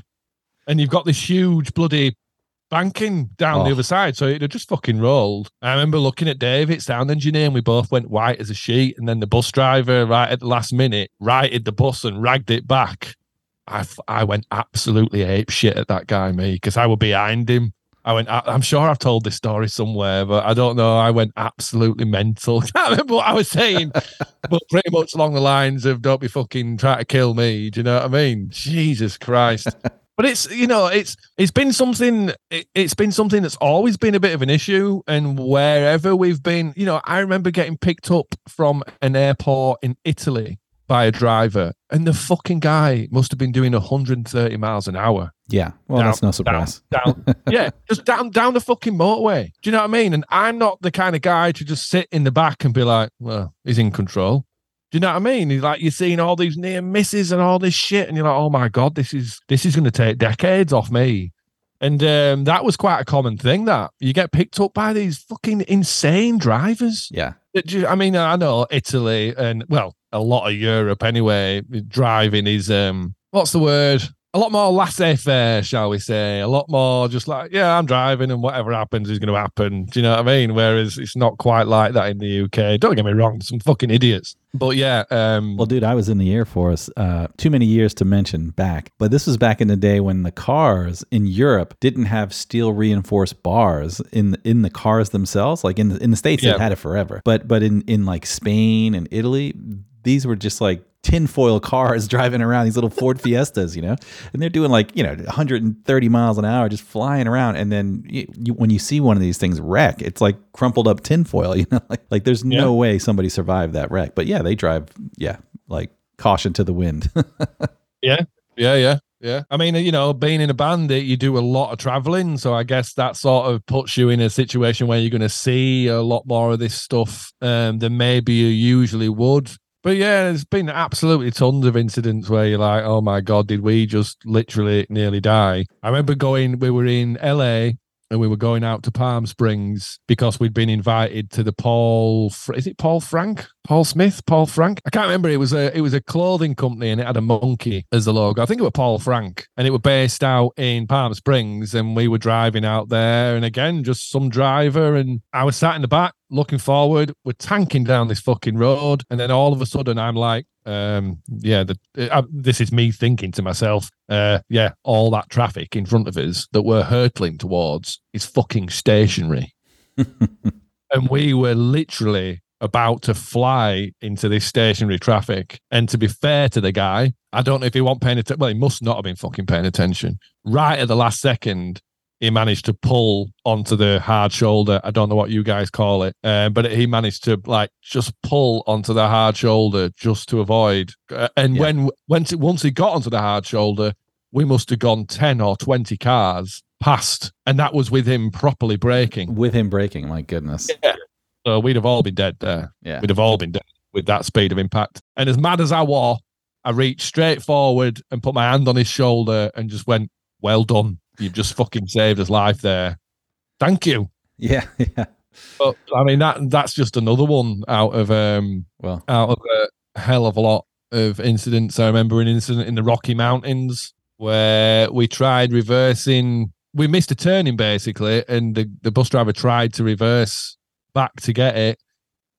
S1: And you've got this huge bloody banking down oh. the other side. So it just fucking rolled. I remember looking at David, sound engineer, and we both went white as a sheet. And then the bus driver, right at the last minute, righted the bus and ragged it back. I, I went absolutely ape shit at that guy, me, because I were behind him. I went, I'm sure I've told this story somewhere, but I don't know. I went absolutely mental. Can't remember what I was saying, but pretty much along the lines of don't be fucking trying to kill me. Do you know what I mean? Jesus Christ. but it's you know it's it's been something it, has been something that's always been a bit of an issue and wherever we've been you know i remember getting picked up from an airport in italy by a driver, and the fucking guy must have been doing 130 miles an hour.
S4: Yeah, well, down, that's no surprise.
S1: Down, down yeah, just down down the fucking motorway. Do you know what I mean? And I'm not the kind of guy to just sit in the back and be like, "Well, he's in control." Do you know what I mean? He's like you're seeing all these near misses and all this shit, and you're like, "Oh my god, this is this is going to take decades off me." And um, that was quite a common thing that you get picked up by these fucking insane drivers.
S4: Yeah.
S1: I mean, I know Italy and well, a lot of Europe anyway. Driving is um, what's the word? A lot more laissez-faire, shall we say? A lot more just like, yeah, I'm driving, and whatever happens is going to happen. Do you know what I mean? Whereas it's not quite like that in the UK. Don't get me wrong, some fucking idiots. But yeah. Um,
S4: well, dude, I was in the Air Force. Uh, too many years to mention back, but this was back in the day when the cars in Europe didn't have steel reinforced bars in in the cars themselves. Like in the, in the states, yeah. they had it forever. But but in in like Spain and Italy, these were just like tinfoil cars driving around these little Ford Fiestas, you know, and they're doing like you know 130 miles an hour, just flying around. And then you, you, when you see one of these things wreck, it's like crumpled up tinfoil, you know, like like there's yeah. no way somebody survived that wreck. But yeah, they drive, yeah, like caution to the wind.
S1: yeah, yeah, yeah. Yeah. I mean, you know, being in a band, you do a lot of traveling. So I guess that sort of puts you in a situation where you're going to see a lot more of this stuff um, than maybe you usually would. But yeah, there's been absolutely tons of incidents where you're like, oh my God, did we just literally nearly die? I remember going, we were in LA and we were going out to Palm Springs because we'd been invited to the Paul. Is it Paul Frank? Paul Smith? Paul Frank? I can't remember. It was a it was a clothing company and it had a monkey as the logo. I think it was Paul Frank, and it was based out in Palm Springs. And we were driving out there, and again, just some driver, and I was sat in the back looking forward. We're tanking down this fucking road, and then all of a sudden, I'm like, um, yeah, the, uh, this is me thinking to myself, uh, yeah, all that traffic in front of us that we're hurtling towards is fucking stationary. and we were literally about to fly into this stationary traffic. And to be fair to the guy, I don't know if he wasn't paying attention. Well, he must not have been fucking paying attention. Right at the last second, he managed to pull onto the hard shoulder. I don't know what you guys call it, uh, but he managed to like just pull onto the hard shoulder just to avoid. Uh, and yeah. when once once he got onto the hard shoulder, we must have gone ten or twenty cars past, and that was with him properly braking.
S4: With him braking, my goodness.
S1: Yeah. So we'd have all been dead there.
S4: Yeah.
S1: We'd have all been dead with that speed of impact. And as mad as I was, I reached straight forward and put my hand on his shoulder and just went, "Well done." You've just fucking saved his life there. Thank you.
S4: Yeah, yeah.
S1: But I mean that that's just another one out of um
S4: well
S1: out of a hell of a lot of incidents. I remember an incident in the Rocky Mountains where we tried reversing. We missed a turning basically, and the, the bus driver tried to reverse back to get it,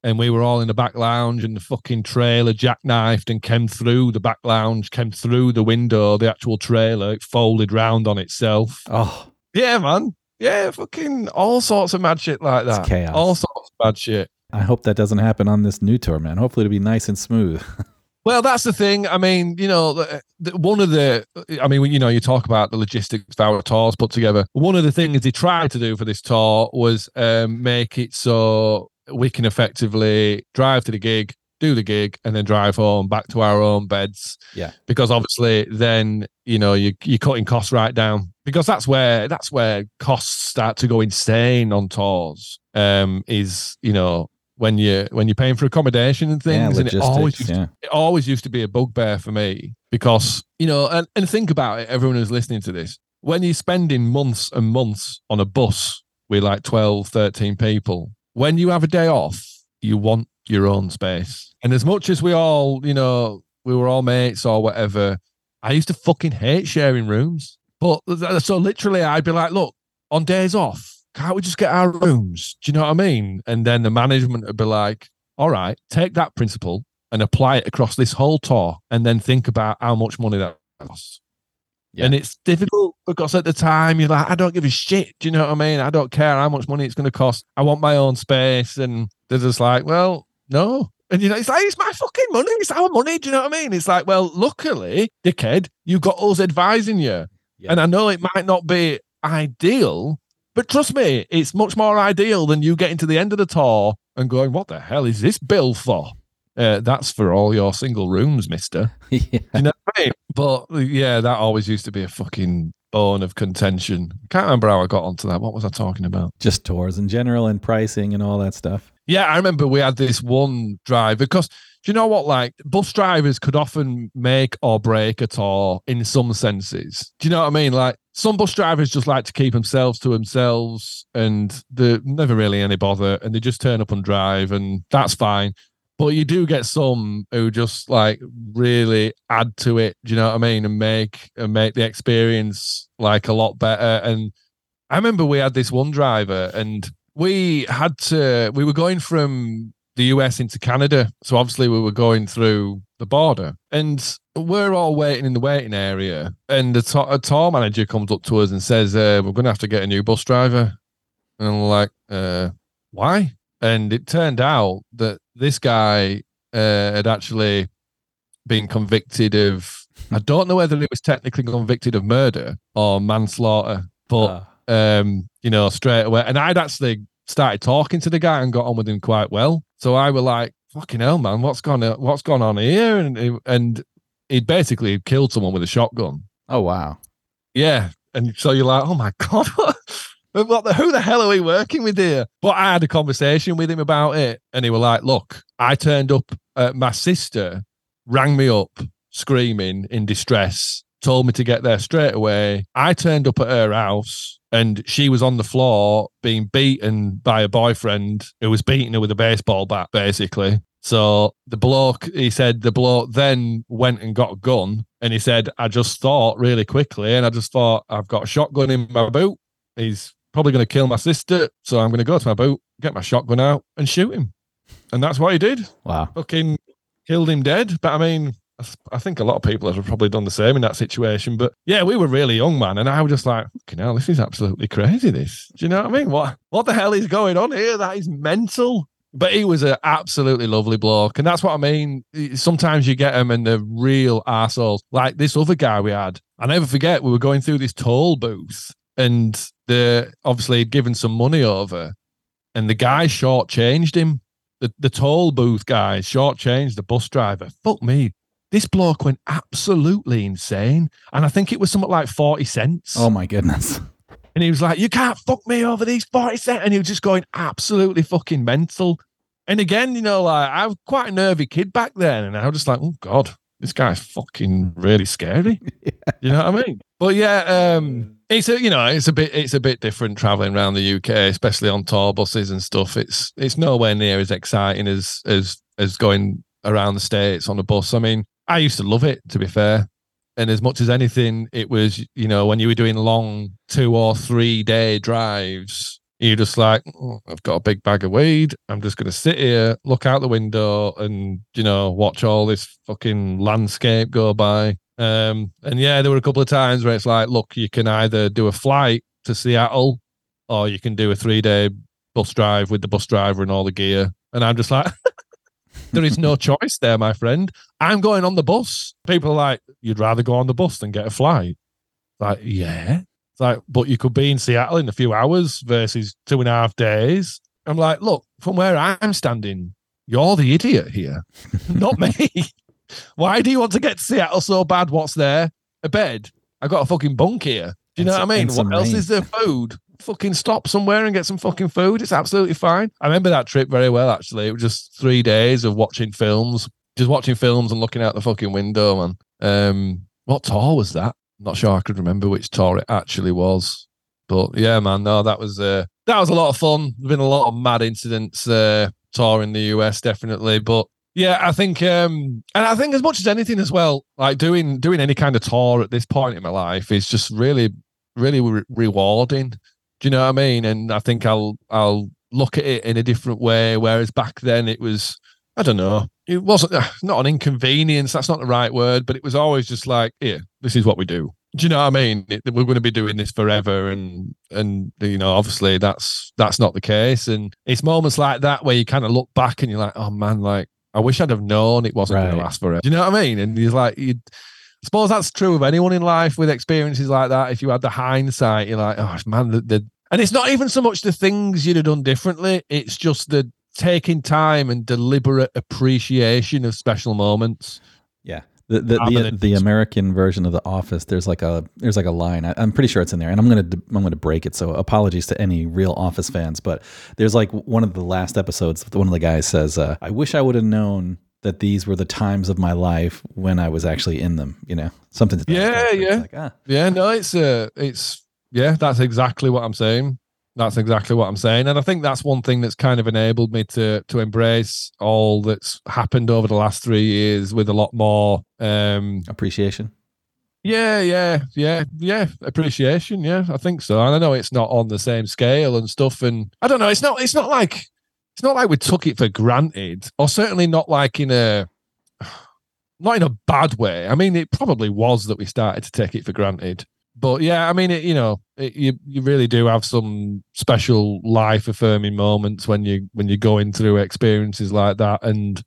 S1: and we were all in the back lounge and the fucking trailer jackknifed and came through the back lounge, came through the window, the actual trailer, it folded round on itself.
S4: Oh.
S1: Yeah, man. Yeah, fucking all sorts of mad shit like that.
S4: It's chaos.
S1: All sorts of mad shit.
S4: I hope that doesn't happen on this new tour, man. Hopefully it'll be nice and smooth.
S1: Well, that's the thing. I mean, you know, the, the, one of the, I mean, you know, you talk about the logistics of our tours put together. One of the things they tried to do for this tour was um, make it so we can effectively drive to the gig, do the gig, and then drive home back to our own beds.
S4: Yeah.
S1: Because obviously, then you know you you're cutting costs right down because that's where that's where costs start to go insane on tours. Um, is you know when you when you're paying for accommodation and things,
S4: yeah,
S1: and it always used
S4: yeah.
S1: to, it always used to be a bugbear for me because you know and, and think about it, everyone who's listening to this, when you're spending months and months on a bus with like 12, 13 people, when you have a day off, you want your own space. And as much as we all, you know, we were all mates or whatever, I used to fucking hate sharing rooms. But so literally, I'd be like, look, on days off, can't we just get our rooms? Do you know what I mean? And then the management would be like, all right, take that principle and apply it across this whole tour and then think about how much money that costs. Yeah. And it's difficult because at the time you're like, I don't give a shit. Do you know what I mean? I don't care how much money it's going to cost. I want my own space. And they're just like, well, no. And you know, it's like, it's my fucking money. It's our money. Do you know what I mean? It's like, well, luckily, dickhead, you've got us advising you. Yeah. And I know it might not be ideal, but trust me, it's much more ideal than you getting to the end of the tour and going, what the hell is this bill for? Uh, that's for all your single rooms, mister.
S4: yeah.
S1: You know what I mean? But yeah, that always used to be a fucking bone of contention. Can't remember how I got onto that. What was I talking about?
S4: Just tours in general and pricing and all that stuff.
S1: Yeah, I remember we had this one drive because you know what? Like bus drivers could often make or break a tour in some senses. Do you know what I mean? Like some bus drivers just like to keep themselves to themselves and they're never really any bother and they just turn up and drive and that's fine. But you do get some who just like really add to it. Do you know what I mean? And make and make the experience like a lot better. And I remember we had this one driver, and we had to. We were going from the US into Canada, so obviously we were going through the border, and we're all waiting in the waiting area. And the to- a tour manager comes up to us and says, uh, "We're going to have to get a new bus driver." And I'm like, uh, "Why?" And it turned out that this guy uh, had actually been convicted of, I don't know whether he was technically convicted of murder or manslaughter, but, uh. um, you know, straight away. And I'd actually started talking to the guy and got on with him quite well. So I were like, fucking hell, man, what's gone, what's gone on here? And, and he'd basically killed someone with a shotgun.
S4: Oh wow.
S1: Yeah. And so you're like, oh my God, what the, who the hell are we working with here? But I had a conversation with him about it. And he was like, look, I turned up, uh, my sister rang me up screaming in distress, told me to get there straight away. I turned up at her house and she was on the floor being beaten by a boyfriend who was beating her with a baseball bat, basically. So the bloke, he said, the bloke then went and got a gun. And he said, I just thought really quickly, and I just thought, I've got a shotgun in my boot. He's probably going to kill my sister. So I'm going to go to my boot, get my shotgun out, and shoot him. And that's what he did.
S4: Wow.
S1: Fucking killed him dead. But I mean, I think a lot of people have probably done the same in that situation. But yeah, we were really young, man, and I was just like, "Fucking hell, this is absolutely crazy." This, do you know what I mean? What what the hell is going on here? That is mental. But he was an absolutely lovely bloke, and that's what I mean. Sometimes you get them and they're real assholes. Like this other guy we had. I never forget. We were going through this toll booth, and the obviously given some money over, and the guy shortchanged him. The, the toll booth guy shortchanged the bus driver. Fuck me, this bloke went absolutely insane. And I think it was something like 40 cents.
S4: Oh my goodness.
S1: And he was like, You can't fuck me over these 40 cents. And he was just going absolutely fucking mental. And again, you know, like I was quite a nervy kid back then. And I was just like, Oh God, this guy's fucking really scary. yeah. You know what I mean? But yeah, um, it's a you know, it's a bit it's a bit different traveling around the UK, especially on tour buses and stuff. It's it's nowhere near as exciting as as as going around the states on a bus. I mean, I used to love it, to be fair. And as much as anything, it was, you know, when you were doing long two or three day drives, you're just like, oh, I've got a big bag of weed. I'm just going to sit here, look out the window, and, you know, watch all this fucking landscape go by. Um, and yeah, there were a couple of times where it's like, look, you can either do a flight to Seattle or you can do a three day bus drive with the bus driver and all the gear. And I'm just like, there is no choice there, my friend. I'm going on the bus. People are like, you'd rather go on the bus than get a flight. Like, yeah. It's like, but you could be in Seattle in a few hours versus two and a half days. I'm like, look, from where I'm standing, you're the idiot here, not me. Why do you want to get to Seattle so bad? What's there? A bed. I got a fucking bunk here. Do you know what I mean? What else is there? Food fucking stop somewhere and get some fucking food. It's absolutely fine. I remember that trip very well, actually. It was just three days of watching films, just watching films and looking out the fucking window, man. Um, what tour was that? not sure I could remember which tour it actually was. But yeah, man, no, that was uh, that was a lot of fun. There's been a lot of mad incidents uh, touring the US, definitely. But yeah, I think, um, and I think as much as anything as well, like doing doing any kind of tour at this point in my life is just really, really re- rewarding. Do you know what I mean? And I think I'll I'll look at it in a different way. Whereas back then it was, I don't know, it wasn't ah, not an inconvenience. That's not the right word, but it was always just like, here, this is what we do. Do you know what I mean? It, we're going to be doing this forever, and and you know, obviously that's that's not the case. And it's moments like that where you kind of look back and you're like, oh man, like I wish I'd have known it wasn't right. going to last forever. Do you know what I mean? And he's like, you I suppose that's true of anyone in life with experiences like that. If you had the hindsight, you're like, oh man, the, the and it's not even so much the things you'd have done differently. It's just the taking time and deliberate appreciation of special moments.
S4: Yeah. The the, the, the American version of The Office, there's like a there's like a line. I, am pretty sure it's in there, and I'm gonna I'm gonna break it. So apologies to any real Office fans, but there's like one of the last episodes. One of the guys says, uh, "I wish I would have known that these were the times of my life when I was actually in them. You know, something. To
S1: yeah, yeah, like, ah. yeah. No, it's uh, it's yeah. That's exactly what I'm saying. That's exactly what I'm saying, and I think that's one thing that's kind of enabled me to to embrace all that's happened over the last three years with a lot more um
S4: appreciation.
S1: Yeah, yeah, yeah, yeah. Appreciation, yeah, I think so. And I know it's not on the same scale and stuff, and I don't know. It's not. It's not like it's not like we took it for granted, or certainly not like in a not in a bad way. I mean, it probably was that we started to take it for granted. But yeah, I mean, it, you know, it, you you really do have some special life affirming moments when you when you're going through experiences like that. And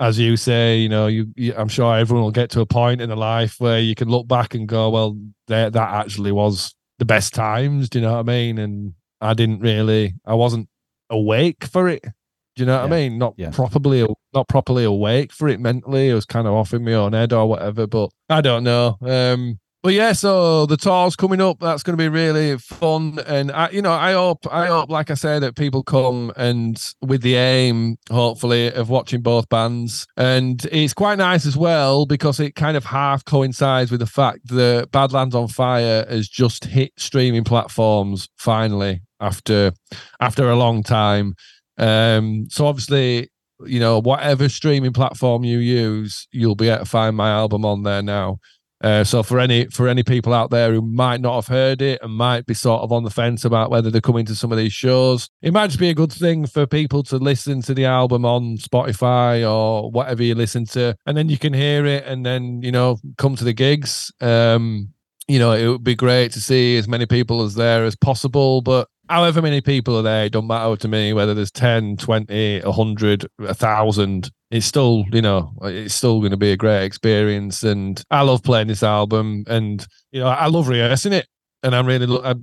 S1: as you say, you know, you, you I'm sure everyone will get to a point in their life where you can look back and go, well, that that actually was the best times. Do you know what I mean? And I didn't really, I wasn't awake for it. Do you know what yeah. I mean? Not yeah. properly, not properly awake for it mentally. It was kind of off in my own head or whatever. But I don't know. Um, but yeah, so the tour's coming up. That's going to be really fun, and I, you know, I hope, I hope, like I said, that people come and with the aim, hopefully, of watching both bands. And it's quite nice as well because it kind of half coincides with the fact that Badlands on Fire has just hit streaming platforms finally after after a long time. Um, so obviously, you know, whatever streaming platform you use, you'll be able to find my album on there now. Uh, so for any for any people out there who might not have heard it and might be sort of on the fence about whether they're coming to some of these shows, it might just be a good thing for people to listen to the album on Spotify or whatever you listen to, and then you can hear it and then you know come to the gigs. Um, you know, it would be great to see as many people as there as possible, but however many people are there, it don't matter to me whether there's 10, 20, 100, 1,000. It's still, you know, it's still going to be a great experience. And I love playing this album and, you know, I love rehearsing it. And I'm really, I'm,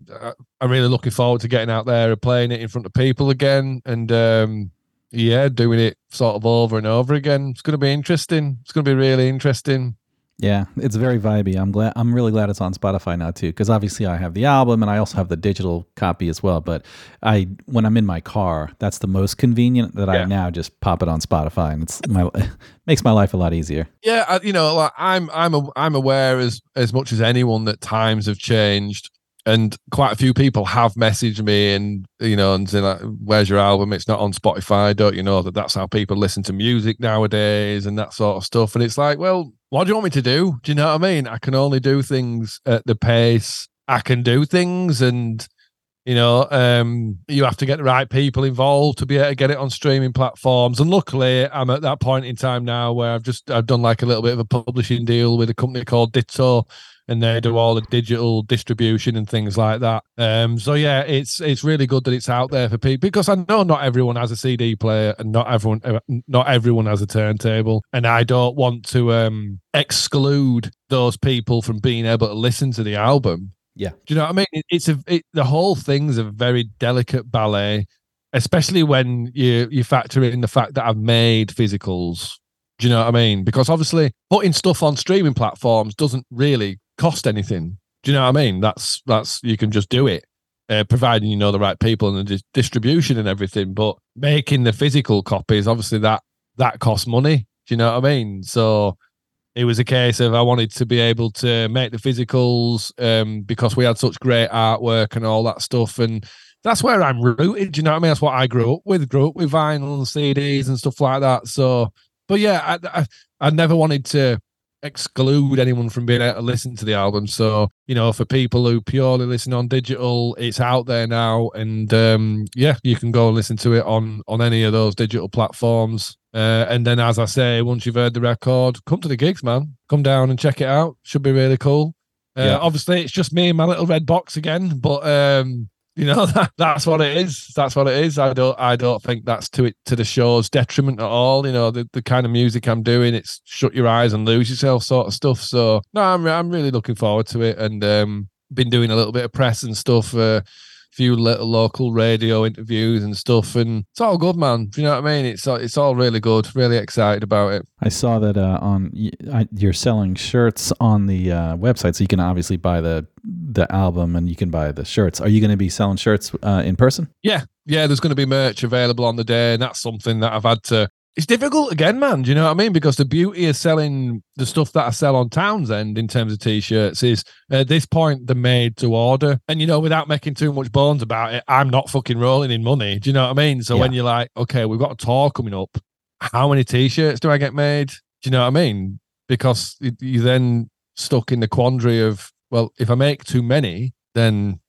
S1: I'm really looking forward to getting out there and playing it in front of people again. And, um, yeah, doing it sort of over and over again. It's going to be interesting. It's going to be really interesting.
S4: Yeah, it's very vibey. I'm glad. I'm really glad it's on Spotify now too, because obviously I have the album and I also have the digital copy as well. But I, when I'm in my car, that's the most convenient that yeah. I now just pop it on Spotify, and it's my makes my life a lot easier.
S1: Yeah, you know, like I'm I'm a, I'm aware as as much as anyone that times have changed and quite a few people have messaged me and you know and saying like where's your album it's not on spotify don't you know that that's how people listen to music nowadays and that sort of stuff and it's like well what do you want me to do? Do you know what i mean? I can only do things at the pace i can do things and you know um you have to get the right people involved to be able to get it on streaming platforms. And luckily i'm at that point in time now where i've just i've done like a little bit of a publishing deal with a company called ditto and they do all the digital distribution and things like that. Um, so yeah, it's it's really good that it's out there for people because I know not everyone has a CD player and not everyone uh, not everyone has a turntable, and I don't want to um, exclude those people from being able to listen to the album.
S4: Yeah,
S1: do you know what I mean? It, it's a it, the whole thing's a very delicate ballet, especially when you you factor in the fact that I've made physicals. Do you know what I mean? Because obviously, putting stuff on streaming platforms doesn't really cost anything. Do you know what I mean? That's that's you can just do it, uh, providing you know the right people and the di- distribution and everything. But making the physical copies, obviously that that costs money. Do you know what I mean? So it was a case of I wanted to be able to make the physicals um, because we had such great artwork and all that stuff. And that's where I'm rooted. Do you know what I mean? That's what I grew up with. Grew up with vinyl and CDs and stuff like that. So, but yeah, I, I, I never wanted to exclude anyone from being able to listen to the album. So, you know, for people who purely listen on digital, it's out there now. And um, yeah, you can go and listen to it on on any of those digital platforms. Uh, and then, as I say, once you've heard the record, come to the gigs, man. Come down and check it out. Should be really cool. Uh, yeah. Obviously, it's just me and my little red box again, but um, you know that, that's what it is. That's what it is. I don't i don't think that's to it to the show's detriment at all. You know the, the kind of music i'm doing it's shut your eyes and lose yourself sort of stuff. So no i'm, I'm really looking forward to it and um been doing a little bit of press and stuff uh few little local radio interviews and stuff, and it's all good, man. Do you know what I mean? It's it's all really good. Really excited about it.
S4: I saw that uh, on you're selling shirts on the uh, website, so you can obviously buy the the album and you can buy the shirts. Are you going to be selling shirts uh, in person?
S1: Yeah, yeah. There's going to be merch available on the day, and that's something that I've had to it's difficult again, man. Do you know what I mean? Because the beauty of selling the stuff that I sell on Townsend in terms of t-shirts is at this point they're made to order, and you know, without making too much bones about it, I'm not fucking rolling in money. Do you know what I mean? So yeah. when you're like, okay, we've got a tour coming up, how many t-shirts do I get made? Do you know what I mean? Because you then stuck in the quandary of, well, if I make too many, then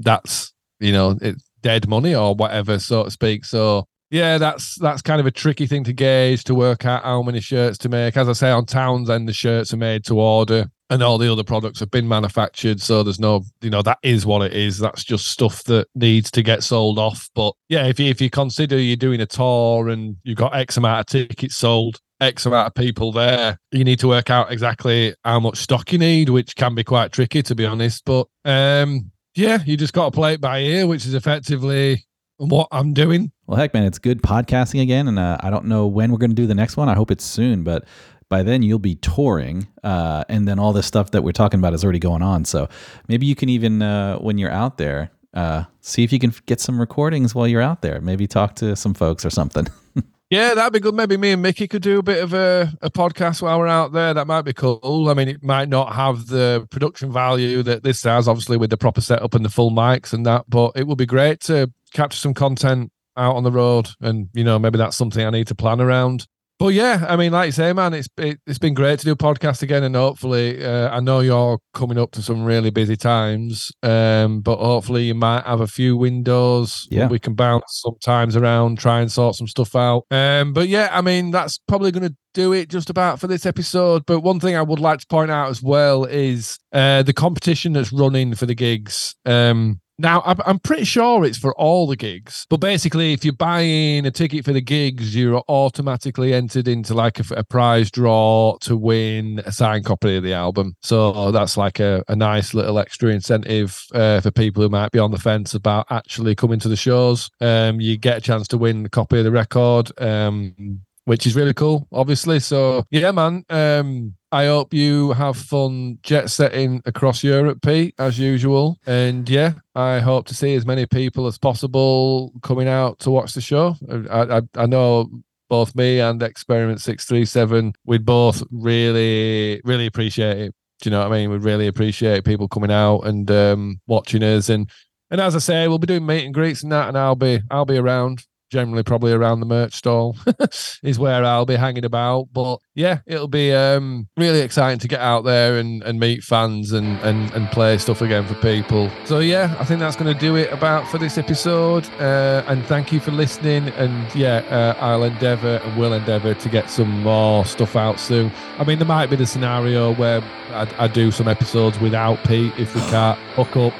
S1: that's you know it's dead money or whatever, so to speak. So yeah, that's that's kind of a tricky thing to gauge to work out how many shirts to make. As I say, on Townsend, the shirts are made to order, and all the other products have been manufactured. So there's no, you know, that is what it is. That's just stuff that needs to get sold off. But yeah, if you if you consider you're doing a tour and you've got X amount of tickets sold, X amount of people there, you need to work out exactly how much stock you need, which can be quite tricky to be honest. But um, yeah, you just got to play it by ear, which is effectively what I'm doing.
S4: Well, heck, man, it's good podcasting again, and uh, I don't know when we're going to do the next one. I hope it's soon, but by then you'll be touring, uh, and then all this stuff that we're talking about is already going on. So maybe you can even, uh, when you're out there, uh, see if you can get some recordings while you're out there. Maybe talk to some folks or something.
S1: Yeah, that'd be good. Maybe me and Mickey could do a bit of a, a podcast while we're out there. That might be cool. I mean, it might not have the production value that this has, obviously, with the proper setup and the full mics and that, but it would be great to capture some content out on the road. And, you know, maybe that's something I need to plan around. But yeah, I mean, like you say, man, it's it, has been great to do a podcast again, and hopefully, uh, I know you're coming up to some really busy times, um, but hopefully, you might have a few windows.
S4: Yeah,
S1: we can bounce sometimes around, try and sort some stuff out. Um, but yeah, I mean, that's probably going to do it just about for this episode. But one thing I would like to point out as well is uh, the competition that's running for the gigs. Um, now, I'm pretty sure it's for all the gigs, but basically, if you're buying a ticket for the gigs, you're automatically entered into like a, a prize draw to win a signed copy of the album. So that's like a, a nice little extra incentive uh, for people who might be on the fence about actually coming to the shows. Um, you get a chance to win a copy of the record. Um, which is really cool, obviously. So yeah, man. Um, I hope you have fun jet setting across Europe, Pete, as usual. And yeah, I hope to see as many people as possible coming out to watch the show. I, I, I know both me and Experiment 637, we'd both really, really appreciate it. Do you know what I mean? We'd really appreciate people coming out and um, watching us. And and as I say, we'll be doing meet and greets and that, and I'll be I'll be around generally probably around the merch stall is where I'll be hanging about. But yeah, it'll be um, really exciting to get out there and, and meet fans and, and, and play stuff again for people. So yeah, I think that's going to do it about for this episode. Uh, and thank you for listening. And yeah, uh, I'll endeavour and will endeavour to get some more stuff out soon. I mean, there might be the scenario where I, I do some episodes without Pete if we can't hook up.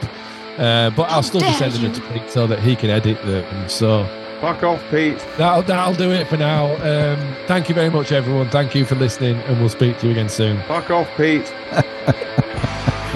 S1: Uh, but I'll still be sending it to Pete so that he can edit them. So
S2: Fuck off, Pete.
S1: That'll, that'll do it for now. Um, thank you very much, everyone. Thank you for listening, and we'll speak to you again soon.
S2: Fuck off, Pete.